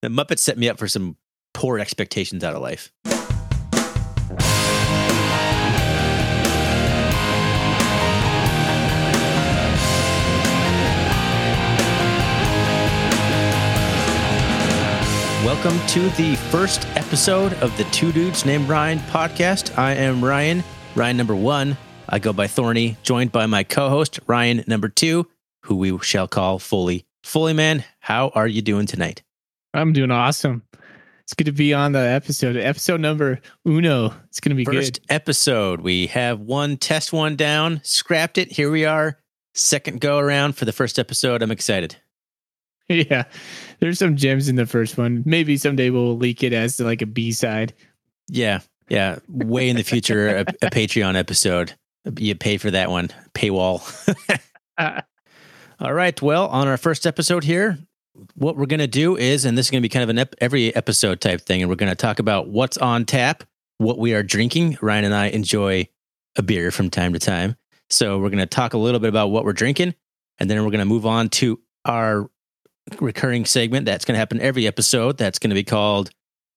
The Muppets set me up for some poor expectations out of life. Welcome to the first episode of the Two Dudes Named Ryan podcast. I am Ryan, Ryan number one. I go by Thorny, joined by my co host, Ryan number two, who we shall call Foley. Foley, man, how are you doing tonight? I'm doing awesome. It's good to be on the episode. Episode number uno. It's going to be First good. episode. We have one test one down, scrapped it. Here we are. Second go around for the first episode. I'm excited. Yeah. There's some gems in the first one. Maybe someday we'll leak it as like a B side. Yeah. Yeah. Way in the future, a, a Patreon episode. You pay for that one. Paywall. All right. Well, on our first episode here, what we're going to do is, and this is going to be kind of an ep- every episode type thing, and we're going to talk about what's on tap, what we are drinking. Ryan and I enjoy a beer from time to time. So we're going to talk a little bit about what we're drinking, and then we're going to move on to our recurring segment that's going to happen every episode. That's going to be called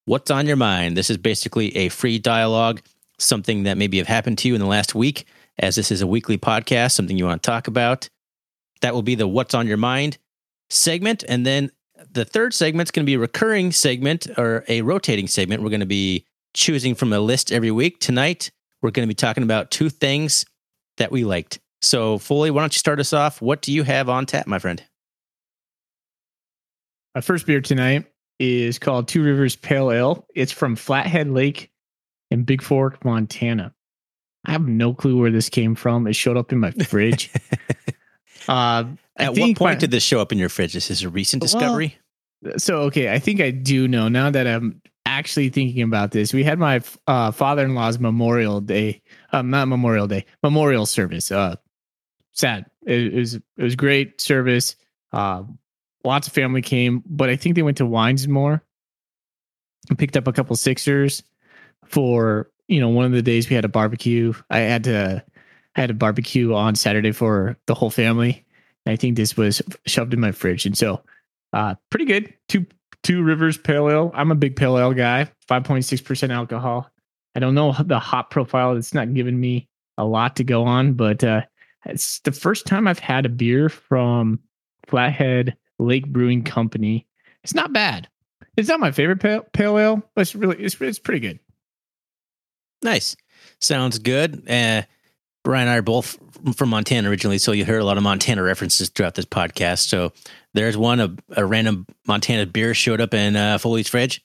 What's on Your Mind. This is basically a free dialogue, something that maybe have happened to you in the last week, as this is a weekly podcast, something you want to talk about. That will be the What's on Your Mind segment. And then the third segment is going to be a recurring segment or a rotating segment. We're going to be choosing from a list every week. Tonight, we're going to be talking about two things that we liked. So, Foley, why don't you start us off? What do you have on tap, my friend? my first beer tonight is called Two Rivers Pale Ale. It's from Flathead Lake in Bigfork, Montana. I have no clue where this came from. It showed up in my fridge. uh, At what point my- did this show up in your fridge? This is a recent Well, discovery. so okay i think i do know. Now that i'm actually thinking about this we had my uh, father-in-law's memorial day um not memorial day memorial service uh sad. It, it was it was great service. Uh lots of family came but i think they went to wines more and picked up a couple sixers for you know one of the days we had a barbecue. I had to I had a barbecue on saturday for the whole family i think this was shoved in my fridge and so uh, pretty good. Two two rivers pale ale. I'm a big pale ale guy. Five point six percent alcohol. I don't know the hop profile. It's not giving me a lot to go on, but uh, it's the first time I've had a beer from Flathead Lake Brewing Company. It's not bad. It's not my favorite pale, pale ale, but it's really it's it's pretty good. Nice. Sounds good. Uh, Brian and I are both from Montana originally, so you hear a lot of Montana references throughout this podcast. So there's one, a, a random Montana beer showed up in uh, Foley's fridge.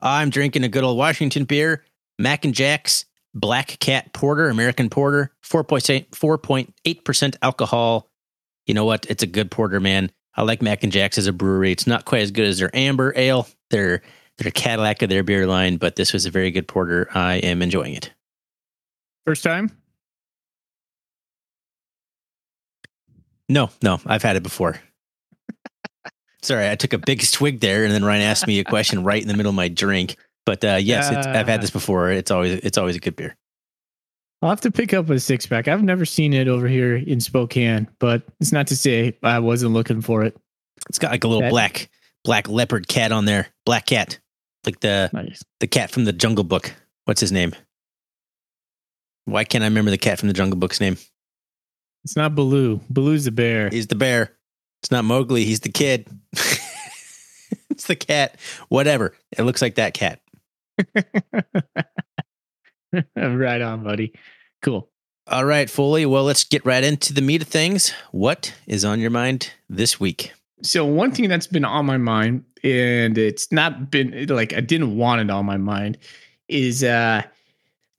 I'm drinking a good old Washington beer, Mac and Jack's Black Cat Porter, American Porter, 4.8, 4.8% alcohol. You know what? It's a good porter, man. I like Mac and Jack's as a brewery. It's not quite as good as their Amber Ale, their their Cadillac of their beer line, but this was a very good porter. I am enjoying it. First time. No, no, I've had it before. Sorry, I took a big swig there, and then Ryan asked me a question right in the middle of my drink. But uh, yes, it's, I've had this before. It's always it's always a good beer. I'll have to pick up a six pack. I've never seen it over here in Spokane, but it's not to say I wasn't looking for it. It's got like a little That- black black leopard cat on there, black cat, like the Nice. the cat from the Jungle Book. What's his name? Why can't I remember the cat from the Jungle Book's name? It's not Baloo. Baloo's the bear. He's the bear. It's not Mowgli. He's the kid. it's the cat. Whatever. It looks like that cat. right on, buddy. Cool. All right, Foley. Well, let's get right into the meat of things. What is on your mind this week? So one thing that's been on my mind, and it's not been like I didn't want it on my mind, is uh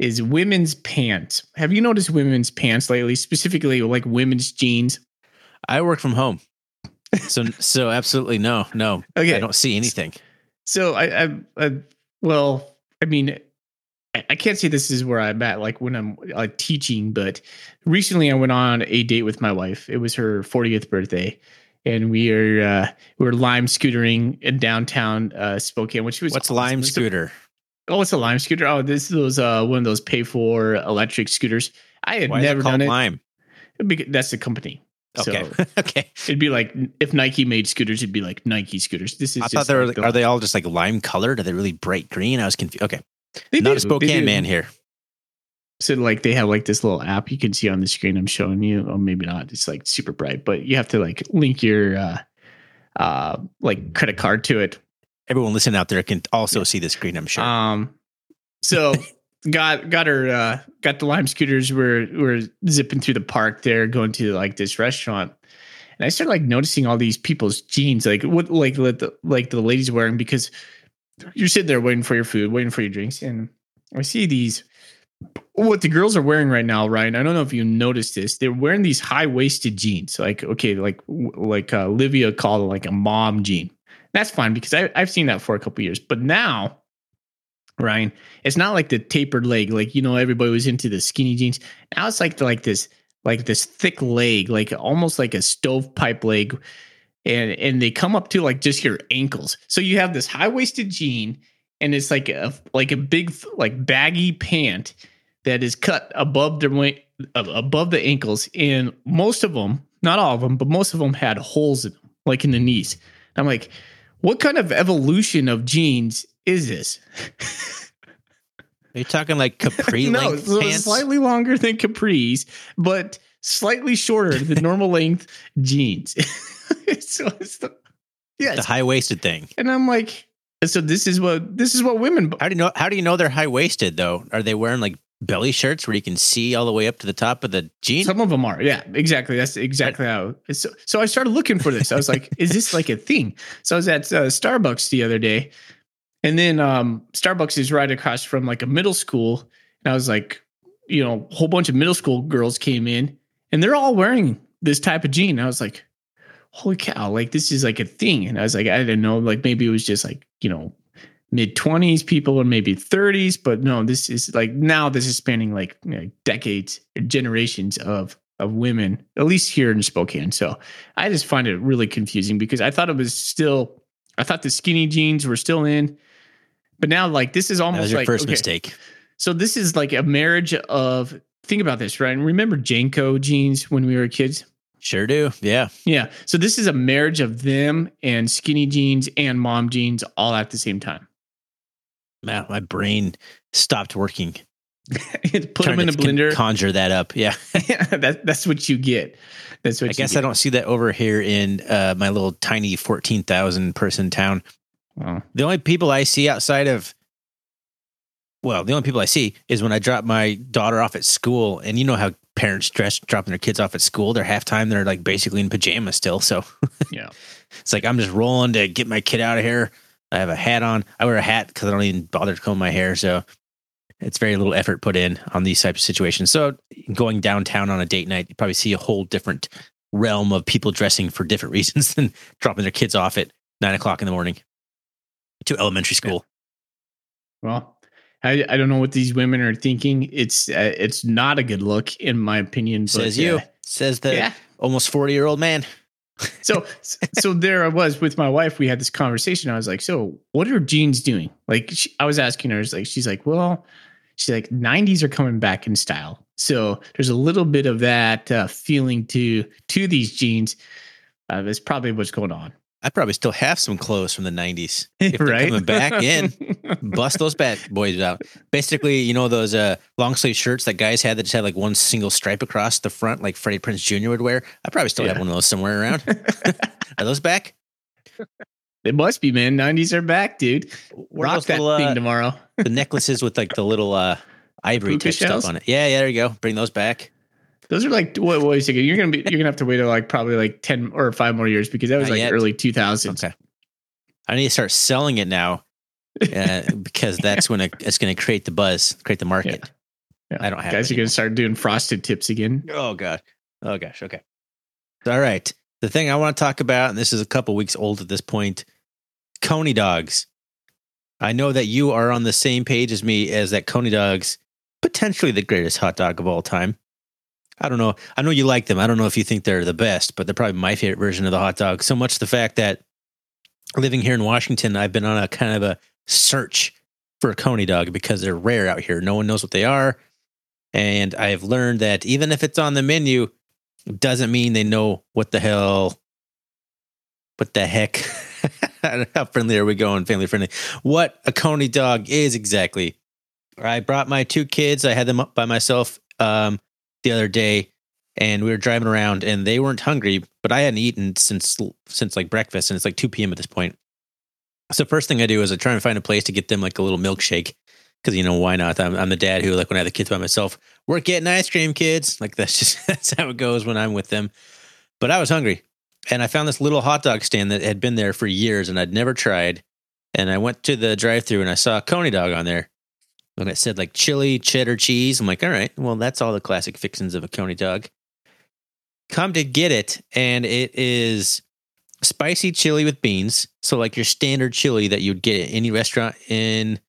is women's pants. Have you noticed women's pants lately, specifically like women's jeans? I work from home, so so absolutely no, no. Okay. I don't see anything. So I, I, I well, I mean, I, can't say this is where I'm at, like when I'm like teaching, but recently I went on a date with my wife. It was her 40th birthday, and we are uh, we were lime scootering in downtown uh, Spokane, which was What's awesome. lime scooter? Oh, it's a lime scooter. Oh, this was uh, one of those pay for electric scooters. I had Why it never called done it. lime? That's the company. Okay. So okay. it'd be like if Nike made scooters, it'd be like Nike scooters. This is I thought they were. like are they all just like lime colored? Are they really bright green? I was confused. Okay. they Not do, a Spokane man here. So like they have like this little app you can see on the screen I'm showing you. Oh, maybe not. It's like super bright, but you have to like link your uh uh like credit card to it. Everyone listening out there can also see the screen. I'm sure. Um so got got her uh got the lime scooters we're we're zipping through the park there, going to like this restaurant. And I started like noticing all these people's jeans, like what like the like the ladies wearing because you're sitting there waiting for your food, waiting for your drinks, and I see these what the girls are wearing right now, Ryan. I don't know if you noticed this. They're wearing these high waisted jeans, like okay, like like uh, Livia called it like a mom jean. That's fine because I, I've seen that for a couple years. But now, Ryan, it's not like the tapered leg, like you know everybody was into the skinny jeans. Now it's like the, like this like this thick leg, like almost like a stovepipe leg, and and they come up to like just your ankles. So you have this high waisted jean, and it's like a like a big like baggy pant that is cut above the above the ankles, and most of them, not all of them, but most of them had holes in them, like in the knees. I'm like, what kind of evolution of jeans is this? Are you talking like capri no, length so pants? slightly longer than capris, but slightly shorter than normal length jeans. so it's the the high waisted thing. and I'm like, so this is what this is what women. How do you know? How do you know they're high waisted though? Are they wearing like belly shirts where you can see all the way up to the top of the jean? Some of them are, yeah, exactly. That's exactly how. So, so I started looking for this. I was like, "Is this like a thing?" So I was at uh, Starbucks the other day, and then um, Starbucks is right across from like a middle school, and I was like, you know, a whole bunch of middle school girls came in, and they're all wearing this type of jean. I was like, "Holy cow!" Like this is like a thing, and I was like, I didn't know. Like maybe it was just like you know mid 20s people or maybe 30s but no this is like now this is spanning like you know, decades generations of of women at least here in spokane so i just find it really confusing because i thought it was still i thought the skinny jeans were still in but now like this is almost your like first okay, mistake. so this is like a marriage of think about this right remember JNCO jeans when we were kids Sure do. Yeah. yeah so this is a marriage of them and skinny jeans and mom jeans all at the same time Man, my brain stopped working. put them in a blender. conjure that up. Yeah. that, that's what you get. That's what I you guess get. I don't see that over here in uh, my little tiny 14,000 person town. Wow. The only people I see outside of, well, the only people I see is when I drop my daughter off at school. And you know how parents dress dropping their kids off at school. They're halftime. They're like basically in pajamas still. So Yeah. it's like I'm just rolling to get my kid out of here. I have a hat on. I wear a hat because I don't even bother to comb my hair. So it's very little effort put in on these types of situations. So going downtown on a date night, you probably see a whole different realm of people dressing for different reasons than dropping their kids off at nine o'clock in the morning to elementary school. Well, I, I don't know what these women are thinking. It's uh, it's not a good look in my opinion. but, Says you. uh, Says the yeah. almost 40 year old man. So so there I was with my wife. We had this conversation. I was like, so what are jeans doing? Like she, I was asking her. Like she's like, well, she's like, '90s are coming back in style. So there's a little bit of that uh, feeling to to these jeans. Uh, that's probably what's going on. I probably still have some clothes from the 90s. If they're right? coming back in, bust those bad boys out. Basically, you know those uh, long sleeve shirts that guys had that just had like one single stripe across the front, like Freddie Prinze Jr. would wear. I probably still have one of those somewhere around. Are those back? They must be, man. 90s are back, dude. What Rock that little, thing uh, tomorrow. the necklaces with like the little uh, ivory type stuff on it. Yeah, yeah, there you go. Bring those back. Those are like what wait a second. You're gonna be you're gonna have to wait like probably like 10 or five more years because that was Not like yet. early 2000s. Okay. I need to start selling it now uh, because that's when it, it's going to create the buzz, create the market. Yeah. I don't have Guys it are gonna start doing frosted tips again. Oh god. Oh gosh. Okay. All right. The thing I want to talk about, and this is a couple weeks old at this point, Coney dogs. I know that you are on the same page as me as that Coney dogs potentially the greatest hot dog of all time. I don't know. I know you like them. I don't know if you think they're the best, but they're probably my favorite version of the hot dog. So much the fact that living here in Washington, I've been on a kind of a search for a Coney dog because they're rare out here. No one knows what they are. And I've learned that even if it's on the menu, doesn't mean they know what the hell, what the heck. How friendly are we going? Family friendly. What a coney dog is exactly. I brought my two kids. I had them up by myself um, the other day, and we were driving around, and they weren't hungry, but I hadn't eaten since since like breakfast, and it's like two p.m. at this point. So first thing I do is I try and find a place to get them like a little milkshake because you know why not? I'm, I'm the dad who like when I have the kids by myself, we're getting ice cream, kids. Like that's just that's how it goes when I'm with them. But I was hungry, and I found this little hot dog stand that had been there for years and I'd never tried. And I went to the drive-through and I saw a coney dog on there, and it said like chili, cheddar, cheese. I'm like, all right, well that's all the classic fixings of a coney dog. Come to get it, and it is spicy chili with beans. So like your standard chili that you'd get at any restaurant in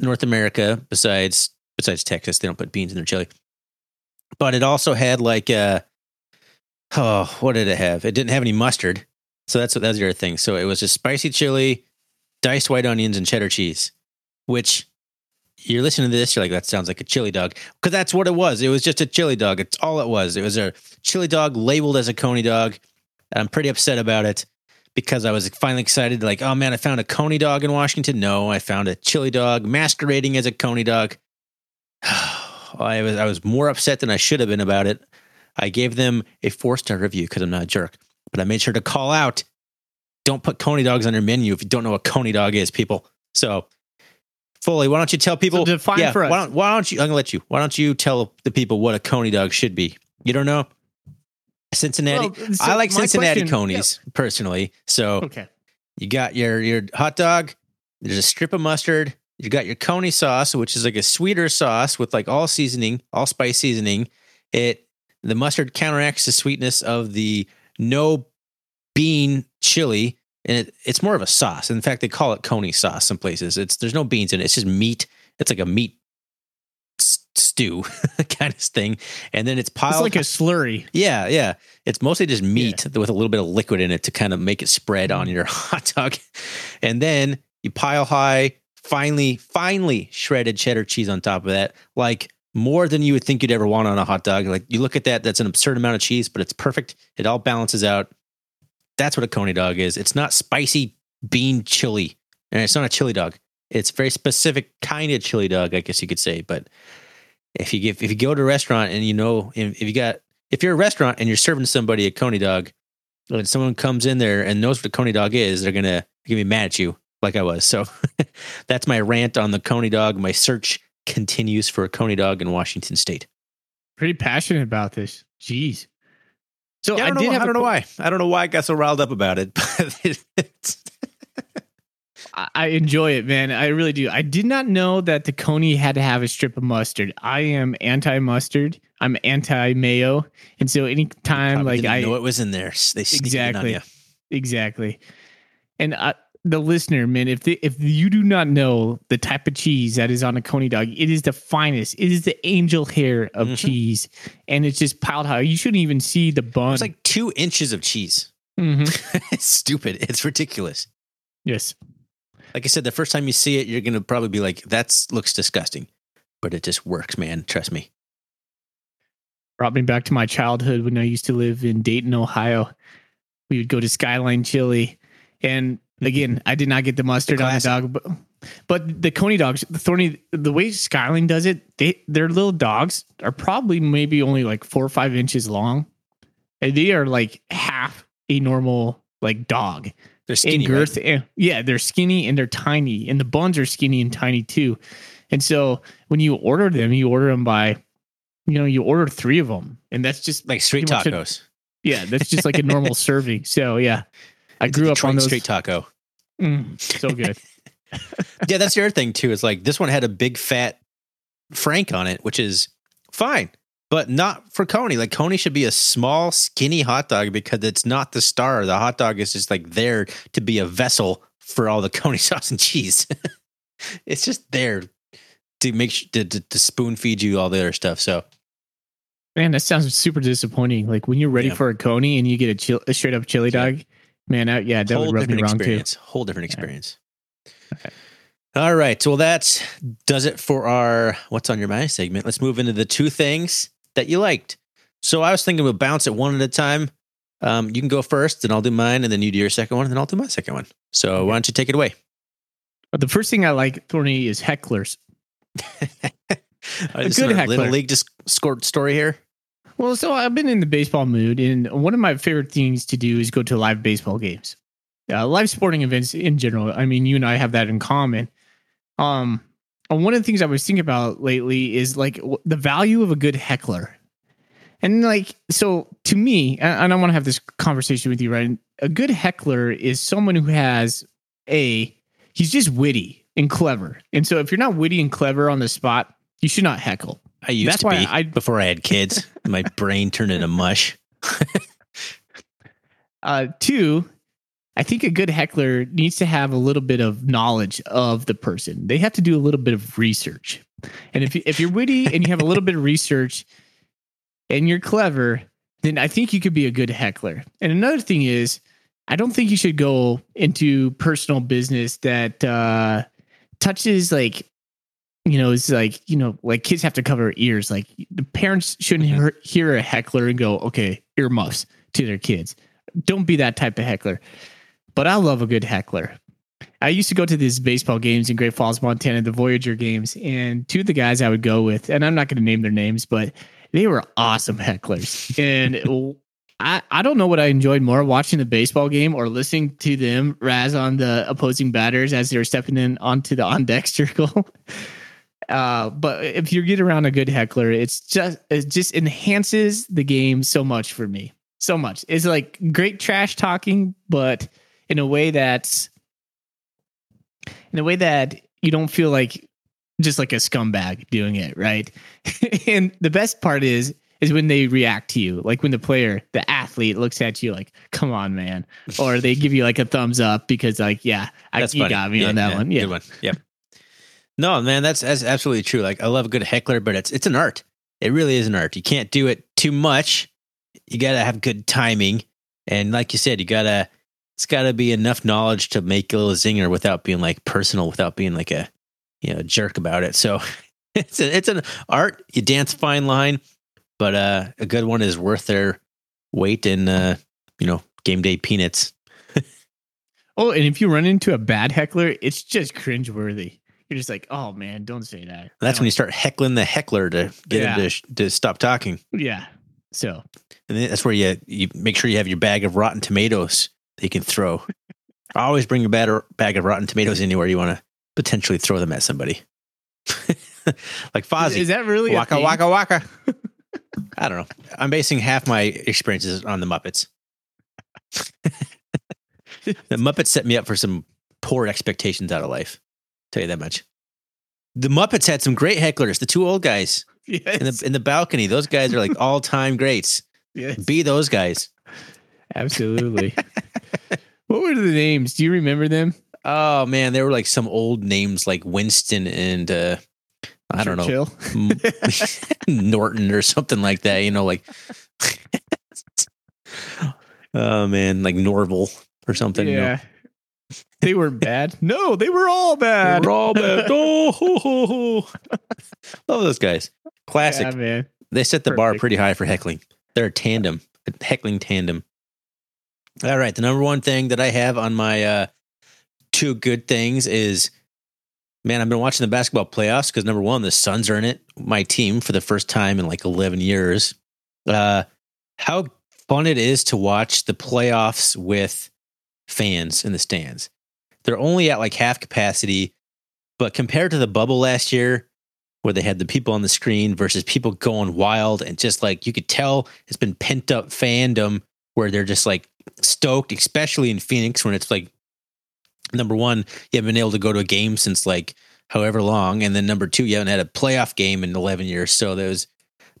North America besides besides Texas. They don't put beans in their chili. But it also had like uh oh, what did it have? It didn't have any mustard. So that's that's the other thing. So it was just spicy chili, diced white onions, and cheddar cheese, which you're listening to this, you're like, that sounds like a chili dog. Because that's what it was. It was just a chili dog. It's all it was. It was a chili dog labeled as a coney dog. I'm pretty upset about it because I was finally excited, like, oh man, I found a coney dog in Washington. No, I found a chili dog masquerading as a coney dog. I was I was more upset than I should have been about it. I gave them a four star review because I'm not a jerk, but I made sure to call out. Don't put coney dogs on your menu if you don't know what coney dog is, people. So, Foley, why don't you tell people? So define yeah, for us. Why don't, why don't you? I'm gonna let you. Why don't you tell the people what a coney dog should be? You don't know. Cincinnati. Well, so I like Cincinnati question- conies personally. So Okay. you got your your hot dog. There's a strip of mustard. You got your coney sauce, which is like a sweeter sauce with like all seasoning, all spice seasoning. It the mustard counteracts the sweetness of the no bean chili, and it, it's more of a sauce. In fact, they call it coney sauce some places. It's there's no beans in it. It's just meat. It's like a meat s- stew kind of thing, and then it's piled. It's like a slurry. Yeah, yeah. It's mostly just meat with a little bit of liquid in it to kind of make it spread on mm. your hot dog. And then you pile high, finely, finely shredded cheddar cheese on top of that. Like more than you would think you'd ever want on a hot dog. Like you look at that, that's an absurd amount of cheese, but it's perfect. It all balances out. That's what a coney dog is. It's not spicy bean chili. And it's not a chili dog. It's very specific kind of chili dog, I guess you could say. But if you give, if you go to a restaurant and you know if, you got if you're a restaurant and you're serving somebody a coney dog, and someone comes in there and knows what a coney dog is, they're gonna they're gonna be mad at you like I was. So that's my rant on the coney dog. My search continues for a coney dog in Washington State. Pretty passionate about this. Jeez. So Yeah, I, I, don't, know, have I don't know why. I don't know why I got so riled up about it, but it's, I enjoy it, man. I really do. I did not know that the coney had to have a strip of mustard. I am anti mustard. I'm anti mayo, and so anytime like didn't I know it was in there. They sneaked it on Exactly. you. exactly, and I, the listener, man, if the, if you do not know the type of cheese that is on a coney dog, it is the finest. It is the angel hair of Mhm. cheese, and it's just piled high. You shouldn't even see the bun. It's like two inches of cheese. Mhm. it's stupid. It's ridiculous. yes, Like I said, the first time you see it, you're gonna probably be like, "That looks disgusting," but it just works, man. Trust me. brought me back to my childhood when I used to live in Dayton, Ohio. We would go to Skyline Chili, and again, mm-hmm. I did not get the mustard on the dog, but but the Coney dogs, the thorny, the way Skyline does it, they their little dogs are probably maybe only like four or five inches long, and they are like half a normal like dog They're in skinny, girth. right? and- yeah, they're skinny and they're tiny, and the buns are skinny and tiny too. And so when you order them, you order them by, you know, you order three of them, and that's just like street much a- tacos. yeah, that's just like a normal serving. So yeah, I grew up on those. street taco. Mm, so good. yeah, that's the other thing too. Is like this one had a big fat Frank on it, which is fine, but not for Coney. Like Coney should be a small, skinny hot dog because it's not the star. The hot dog is just like there to be a vessel for all the Coney sauce and cheese. it's just there to make sure to, to, to spoon feed you all the other stuff. So Man, that sounds super disappointing. Like when you're ready Yeah. for a coney and you get a, chill, a straight up chili Yeah. dog, man, yeah, that whole would different experience. Whole different Yeah. experience. Okay. All right. Well, that does it for our What's on Your Mind segment. Let's move into the two things that you liked. So I was thinking we'll bounce it one at a time. Um, you can go first, and I'll do mine, and then you do your second one, and then I'll do my second one. So why don't you take it away? But the first thing I like, Thorny, is hecklers. a good heckler. little league just scored story here. Well, so I've been in the baseball mood, and one of my favorite things to do is go to live baseball games, uh, live sporting events in general. I mean, you and I have that in common. Um, and one of the things I was thinking about lately is like w- the value of a good heckler, and like so to me, and I want to have this conversation with you, right? A good heckler is someone who has a he's just witty and clever, and so if you're not witty and clever on the spot, you should not heckle. I used That's to why be I- before I had kids. my brain turned into mush. Uh, two, I think a good heckler needs to have a little bit of knowledge of the person. They have to do a little bit of research. And if you, if you're witty and you have a little bit of research and you're clever, then I think you could be a good heckler. And another thing is, I don't think you should go into personal business that uh, touches like, you know, it's like you know, like kids have to cover ears. Like the parents shouldn't mm-hmm. hear, hear a heckler and go, "Okay, earmuffs" to their kids don't be that type of heckler. But I love a good heckler. I used to go to these baseball games in Great Falls, Montana, the Voyager games, and two of the guys I would go with, and I'm not going to name their names, but they were awesome hecklers. And I, I don't know what I enjoyed more watching the baseball game or listening to them razz on the opposing batters as they were stepping in onto the on deck circle. Uh, but if you get around a good heckler, it's just it just enhances the game so much for me so much. It's like great trash talking, but in a way that's in a way that you don't feel like just like a scumbag doing it, right? and the best part is is when they react to you, like when the player, the athlete looks at you like, "Come on, man," or they give you like a thumbs up because like, "Yeah, I, you funny. got me Yeah, on that yeah, one." Yeah, Good one. Yep. No, man, that's that's absolutely true. Like I love a good heckler, but it's it's an art. It really is an art. You can't do it too much. You gotta have good timing. And like you said, you gotta it's gotta be enough knowledge to make a little zinger without being like personal, without being like a you know jerk about it. So it's a, it's an art. You dance fine line, but uh, a good one is worth their weight in uh, you know game day peanuts. Oh, and if you run into a bad heckler, it's just cringeworthy. You're just like, oh man, don't say that. That's when you start heckling the heckler to get Yeah. him to to stop talking. yeah. So And then that's where you you make sure you have your bag of rotten tomatoes that you can throw. Always bring a bad bag of rotten tomatoes anywhere you want to potentially throw them at somebody. like Fozzie. is that really waka waka waka. I don't know. I'm basing half my experiences on the Muppets. the Muppets set me up for some poor expectations out of life. Tell you that much. The Muppets had some great hecklers. The two old guys Yes. in the in the balcony. Those guys are like all time greats. yes. Be those guys. Absolutely. what were the names? Do you remember them? Oh man, there were like some old names like Winston and uh I don't know Churchill? M- Norton or something like that. You know, like oh man, like Norval or something. you know. Yeah. They were bad. No, they were all bad. They were all bad. Oh, ho, ho, ho. love those guys. Classic. Yeah, man. They set the bar pretty high for heckling. They're a tandem, a heckling tandem. All right, the number one thing that I have on my uh, two good things is, man, I've been watching the basketball playoffs because number one, the Suns are in it, my team for the first time in like eleven years. Uh, how fun it is to watch the playoffs with fans in the stands. They're only at like half capacity, but compared to the bubble last year, where they had the people on the screen versus people going wild and just like you could tell it's been pent up fandom where they're just like stoked, especially in Phoenix when it's like number one, you haven't been able to go to a game since like however long, and then number two, you haven't had a playoff game in eleven years. So those,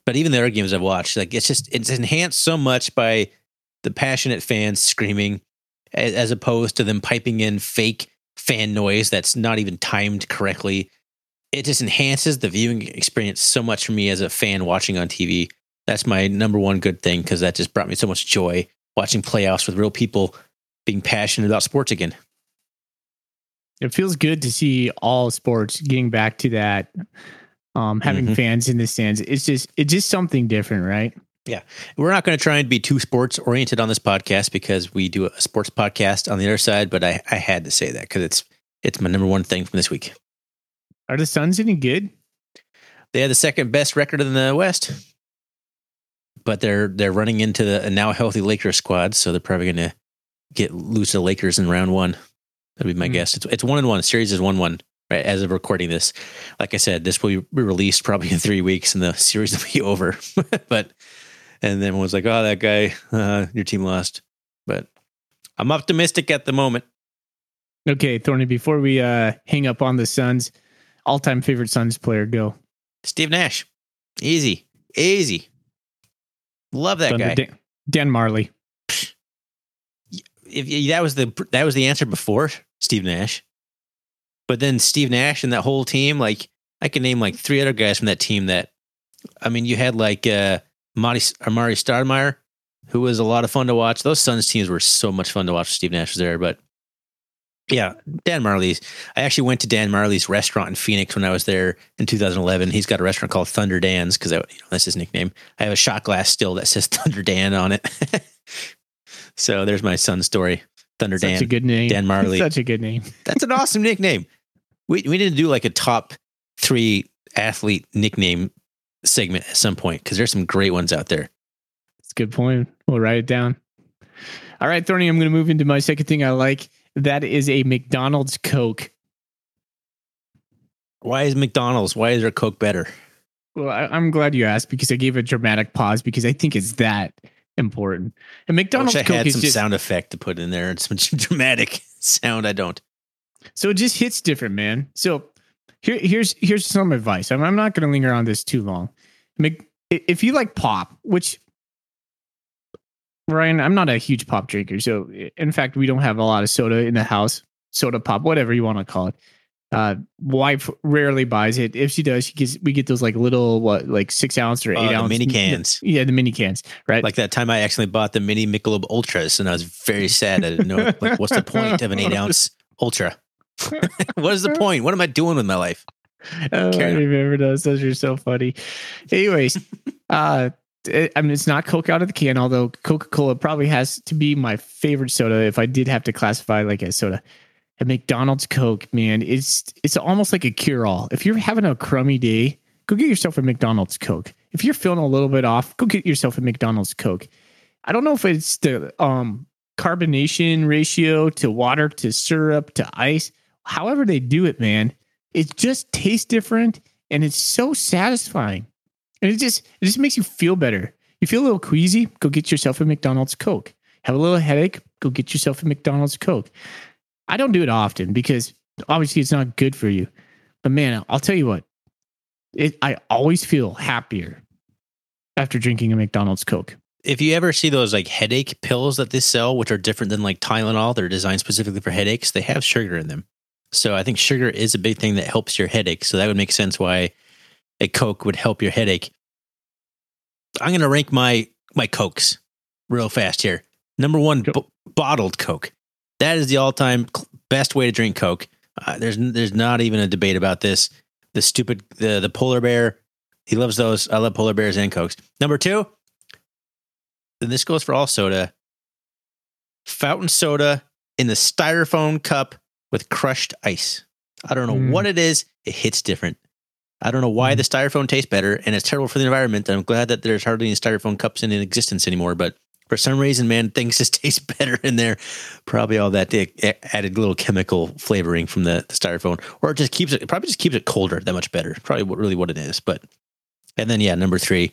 but even the other games I've watched, like it's just it's enhanced so much by the passionate fans screaming, as, opposed to them piping in fake fan noise that's not even timed correctly it just enhances the viewing experience so much for me as a fan watching on TV. That's my number one good thing because that just brought me so much joy watching playoffs with real people being passionate about sports again. It feels good to see all sports getting back to that. Um, having Mhm. fans in the stands. It's just it's just something different, right? Yeah. We're not going to try and be too sports oriented on this podcast because we do a sports podcast on the other side, but I, I had to say that because it's it's my number one thing from this week. Are the Suns any good? They had the second best record in the West, but they're they're running into the now healthy Lakers squad, so they're probably going to get loose the Lakers in round one. That'd be my Hmm. guess. It's it's one and one. Series is one one. Right as of recording this, like I said, this will be released probably in three weeks, and the series will be over. but and then was like, "Oh, that guy, uh, your team lost." But I'm optimistic at the moment. Okay, Thorny, before we uh, hang up on the Suns, all time favorite Suns player, go. Steve Nash, easy, easy. Love that Thunder guy. Dan, Dan Majerle. if if that was the that was the answer before Steve Nash, but then Steve Nash and that whole team, like I can name like three other guys from that team that, I mean, you had like uh, Marty, Amar'e Stoudemire, who was a lot of fun to watch. Those Suns teams were so much fun to watch. Steve Nash was there, but yeah, Dan Majerle's. I actually went to Dan Majerle's restaurant in Phoenix when I was there in 2011. He's got a restaurant called Thunder Dan's because you know, that's his nickname. I have a shot glass still that says Thunder Dan on it. so there's my Suns story. Thunder Such Dan. a good name. Dan Majerle. Such a good name. That's an awesome nickname. We we need to do like a top three athlete nickname segment at some point because there's some great ones out there. That's a good point. We'll write it down. All right, Thorny, I'm going to move into my second thing I like. That is a McDonald's Coke. Why is McDonald's? Why is their Coke better? Well, I, I'm glad you asked because I gave a dramatic pause because I think it's that important. And I McDonald's wish I Coke had some just sound effect to put in there and some dramatic sound. I don't. so it just hits different, man. So here, here's here's some advice. I'm, I'm not going to linger on this too long. If you like pop, which Ryan, I'm not a huge pop drinker. So in fact, we don't have a lot of soda in the house. Soda pop, whatever you want to call it. Uh, wife rarely buys it. If she does, she gets we get those like little what like six ounce or eight the ounce mini cans. Yeah, the mini cans, right? Like that time I actually bought the mini Michelob Ultras and I was very sad. I didn't know like what's the point of an eight ounce Ultra? what is the point? What am I doing with my life? Oh, I Carry on. remember those. Those are so funny. Anyways, uh, it- I mean, it's not Coke out of the can, although Coca Cola probably has to be my favorite soda if I did have to classify like a soda. A McDonald's Coke, man, it's it's almost like a cure all. If you're having a crummy day, go get yourself a McDonald's Coke. If you're feeling a little bit off, go get yourself a McDonald's Coke. I don't know if it's the um, carbonation ratio to water to syrup to ice. However they do it, man, it just tastes different and it's so satisfying. And it just it just makes you feel better. You feel a little queasy, go get yourself a McDonald's Coke. Have a little headache, go get yourself a McDonald's Coke. I don't do it often because obviously it's not good for you. But man, I'll tell you what. It I always feel happier after drinking a McDonald's Coke. if you ever see those like headache pills that they sell, which are different than like Tylenol, they're designed specifically for headaches, they have sugar in them. So I think sugar is a big thing that helps your headache. So that would make sense why a Coke would help your headache. I'm going to rank my my Cokes real fast here. Number one, b- bottled Coke. That is the all time best way to drink Coke. Uh, there's there's not even a debate about this. The stupid the the polar bear, he loves those. I love polar bears and Cokes. Number two, and this goes for all soda. Fountain soda in the styrofoam cup with crushed ice. I don't know Mm. what it is. It hits different. I don't know why Mm. the styrofoam tastes better, and it's terrible for the environment. I'm glad that there's hardly any styrofoam cups in existence anymore. But for some reason, man, things just taste better in there. Probably all that added little chemical flavoring from the, the styrofoam, or it just keeps it. it Probably just keeps it colder. That much better. Probably what, really what it is. But and then yeah, number three,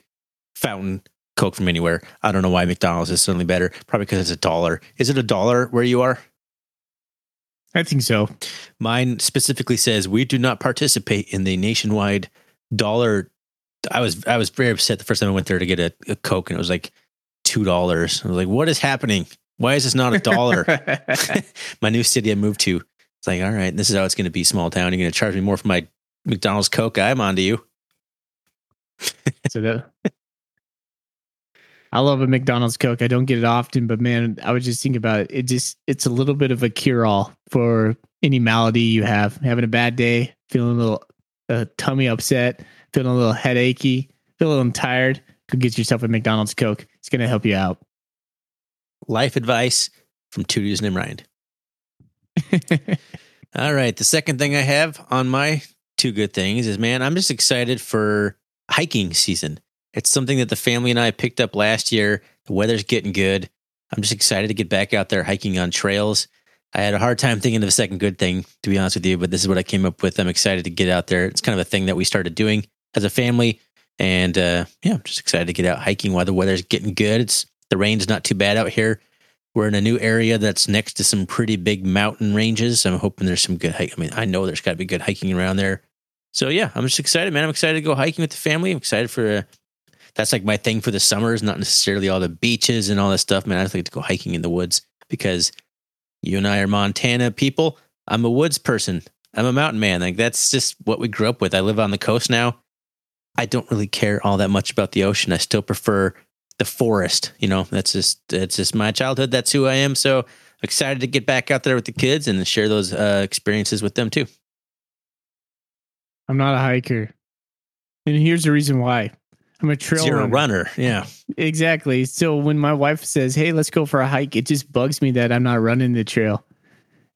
fountain Coke from anywhere. I don't know why McDonald's is suddenly better. Probably because it's a dollar. Is it a dollar where you are? I think so. Mine specifically says we do not participate in the nationwide dollar. I was I was very upset the first time I went there to get a, a Coke and it was like two dollars. I was like, what is happening? Why is this not a dollar? my new city I moved to. It's like, all right, this is how it's going to be. Small town. You're going to charge me more for my McDonald's Coke. I'm on to you. so that I love a McDonald's Coke. I don't get it often, but man, I was just thinking about it. It just it's a little bit of a cure all for any malady you have. Having a bad day, feeling a little uh, tummy upset, feeling a little headachy, feeling a little tired. go get yourself a McDonald's Coke. It's going to help you out. Life advice from two named Ryan. All right. The second thing I have on my two good things is man, I'm just excited for hiking season. It's something that the family and I picked up last year. The weather's getting good. I'm just excited to get back out there hiking on trails. I had a hard time thinking of a second good thing, to be honest with you, but this is what I came up with. I'm excited to get out there. It's kind of a thing that we started doing as a family. And uh, yeah, I'm just excited to get out hiking while the weather's getting good. It's the rain's not too bad out here. We're in a new area that's next to some pretty big mountain ranges. I'm hoping there's some good hike. I mean, I know there's got to be good hiking around there. So yeah, I'm just excited, man. I'm excited to go hiking with the family. I'm excited for that's like my thing for the summer is not necessarily all the beaches and all that stuff, man. I just like to go hiking in the woods because you and I are Montana people. I'm a woods person. I'm a mountain man. Like that's just what we grew up with. I live on the coast now. I don't really care all that much about the ocean. I still prefer the forest. You know, that's just that's just my childhood. That's who I am. So excited to get back out there with the kids and share those uh, experiences with them too. I'm not a hiker, and here's the reason why. I'm a trail You're runner. a runner. Yeah. Exactly. So when my wife says, "Hey, let's go for a hike," it just bugs me that I'm not running the trail.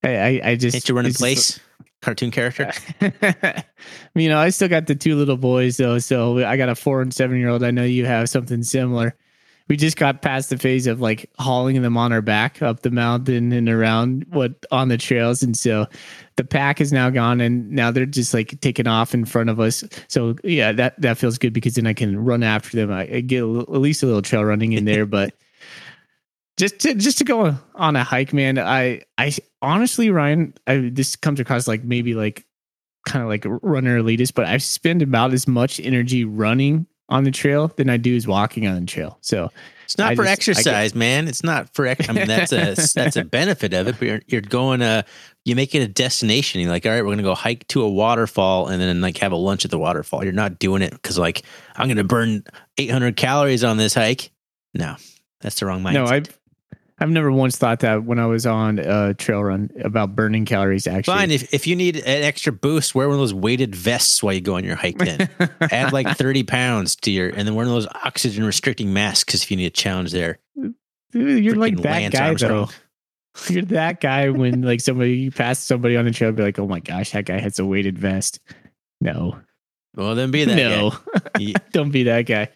I I, I just Ain't you running it's just- place? Cartoon character. you know, I still got the two little boys though. So I got a four and seven year old. I know you have something similar. We just got past the phase of like hauling them on our back up the mountain and around what on the trails. And so the pack is now gone and now they're just like taking off in front of us. So yeah, that, that feels good because then I can run after them. I, I get at least a little trail running in there, but just to just to go on a hike, man. I I honestly, Ryan, I, this comes across like maybe like kind of like runner elitist, but I spend about as much energy running on the trail than I do is walking on the trail. So It's not I for just- I get- exercise, man. It's not for. Ex- I mean, that's a that's a benefit of it. But you're, you're going to you make it a destination. You're like, all right, we're gonna go hike to a waterfall and then like have a lunch at the waterfall. You're not doing it because like I'm gonna burn 800 calories on this hike. No, that's the wrong mindset. no, I've I've never once thought that when I was on a trail run about burning calories. Actually, Fine. If if you need an extra boost, wear one of those weighted vests while you go on your hike. Then add like 30 pounds to your, and then wear one of those oxygen restricting masks if you need a challenge there. Dude, you're like that Lance guy Armstrong. though. You're that guy when like somebody you pass somebody on the trail, be like, "Oh my gosh, that guy has a weighted vest." No, Well, then be that. no, don't be that guy.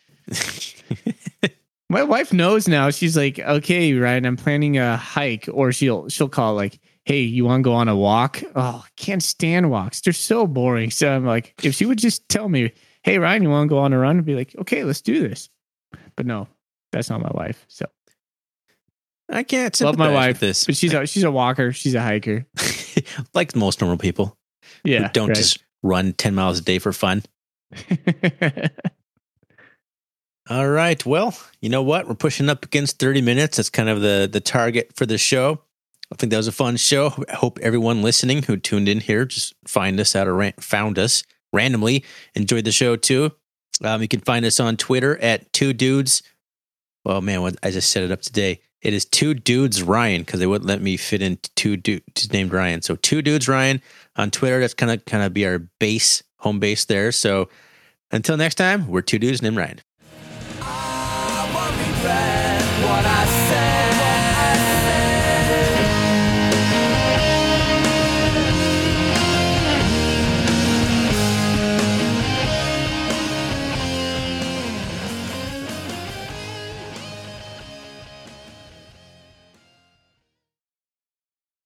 My wife knows now. She's like, "Okay, Ryan, I'm planning a hike," or she'll she'll call like, "Hey, you want to go on a walk?" Oh, I can't stand walks. They're so boring. So I'm like, if she would just tell me, "Hey, Ryan, you want to go on a run?" I'd be like, "Okay, let's do this." But no, that's not my wife. So I can't love my wife, this. but she's a she's a walker. She's a hiker. like most normal people Yeah, don't right. just run 10 miles a day for fun. All right. Well, you know what? We're pushing up against 30 minutes. That's kind of the the target for the show. I think that was a fun show. I hope everyone listening who tuned in here just find us out or ran- found us randomly enjoyed the show too. Um, you can find us on Twitter at two dudes. Well, man, what, I just set it up today. It is two dudes Ryan because they wouldn't let me fit in two dudes named Ryan. So two dudes Ryan on Twitter. That's kind of kind of be our base home base there. So until next time, we're two dudes named Ryan.